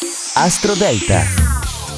Astro Delta.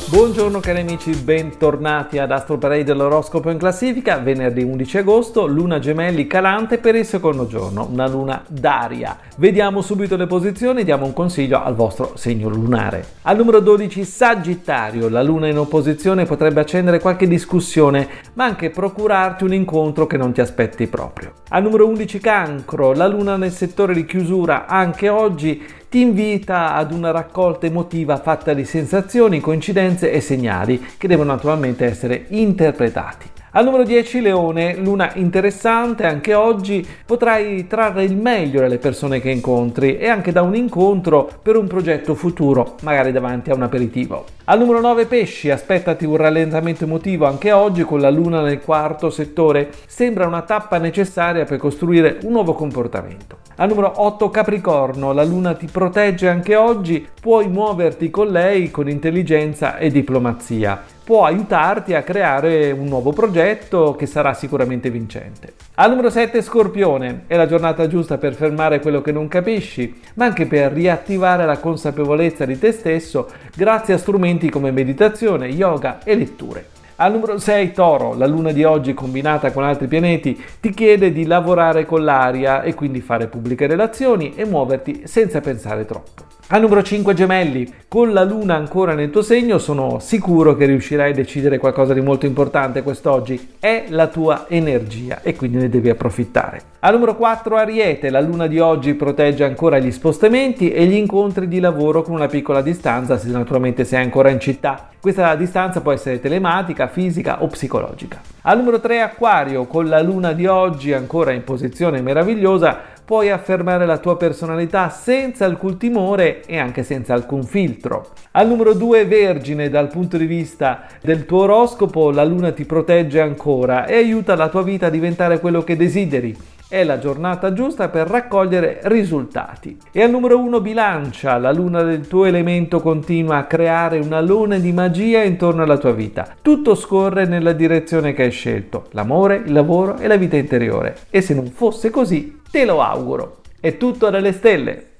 Buongiorno cari amici, bentornati ad Astro Parade dell'oroscopo in classifica, venerdì 11 agosto, luna gemelli calante per il secondo giorno, una luna d'aria. Vediamo subito le posizioni, diamo un consiglio al vostro segno lunare. Al numero 12 Sagittario, la luna in opposizione potrebbe accendere qualche discussione, ma anche procurarti un incontro che non ti aspetti proprio. Al numero 11 Cancro, la luna nel settore di chiusura anche oggi ti invita ad una raccolta emotiva fatta di sensazioni, coincidenze e segnali che devono naturalmente essere interpretati. Al numero 10 Leone, luna interessante, anche oggi potrai trarre il meglio dalle persone che incontri e anche da un incontro per un progetto futuro, magari davanti a un aperitivo. Al numero 9 Pesci, aspettati un rallentamento emotivo anche oggi con la luna nel quarto settore, sembra una tappa necessaria per costruire un nuovo comportamento. Al numero 8 Capricorno, la luna ti protegge anche oggi, puoi muoverti con lei con intelligenza e diplomazia può aiutarti a creare un nuovo progetto che sarà sicuramente vincente. Al numero 7 Scorpione, è la giornata giusta per fermare quello che non capisci, ma anche per riattivare la consapevolezza di te stesso grazie a strumenti come meditazione, yoga e letture. Al numero 6 Toro, la luna di oggi combinata con altri pianeti ti chiede di lavorare con l'aria e quindi fare pubbliche relazioni e muoverti senza pensare troppo. Al numero 5 gemelli, con la luna ancora nel tuo segno sono sicuro che riuscirai a decidere qualcosa di molto importante quest'oggi. È la tua energia e quindi ne devi approfittare. Al numero 4 ariete, la luna di oggi protegge ancora gli spostamenti e gli incontri di lavoro con una piccola distanza se naturalmente sei ancora in città. Questa distanza può essere telematica, fisica o psicologica. Al numero 3 Aquario, con la luna di oggi ancora in posizione meravigliosa, puoi affermare la tua personalità senza alcun timore e anche senza alcun filtro. Al numero 2 Vergine, dal punto di vista del tuo oroscopo, la luna ti protegge ancora e aiuta la tua vita a diventare quello che desideri è la giornata giusta per raccogliere risultati. E al numero 1 bilancia, la luna del tuo elemento continua a creare un alone di magia intorno alla tua vita. Tutto scorre nella direzione che hai scelto, l'amore, il lavoro e la vita interiore. E se non fosse così, te lo auguro. È tutto dalle stelle.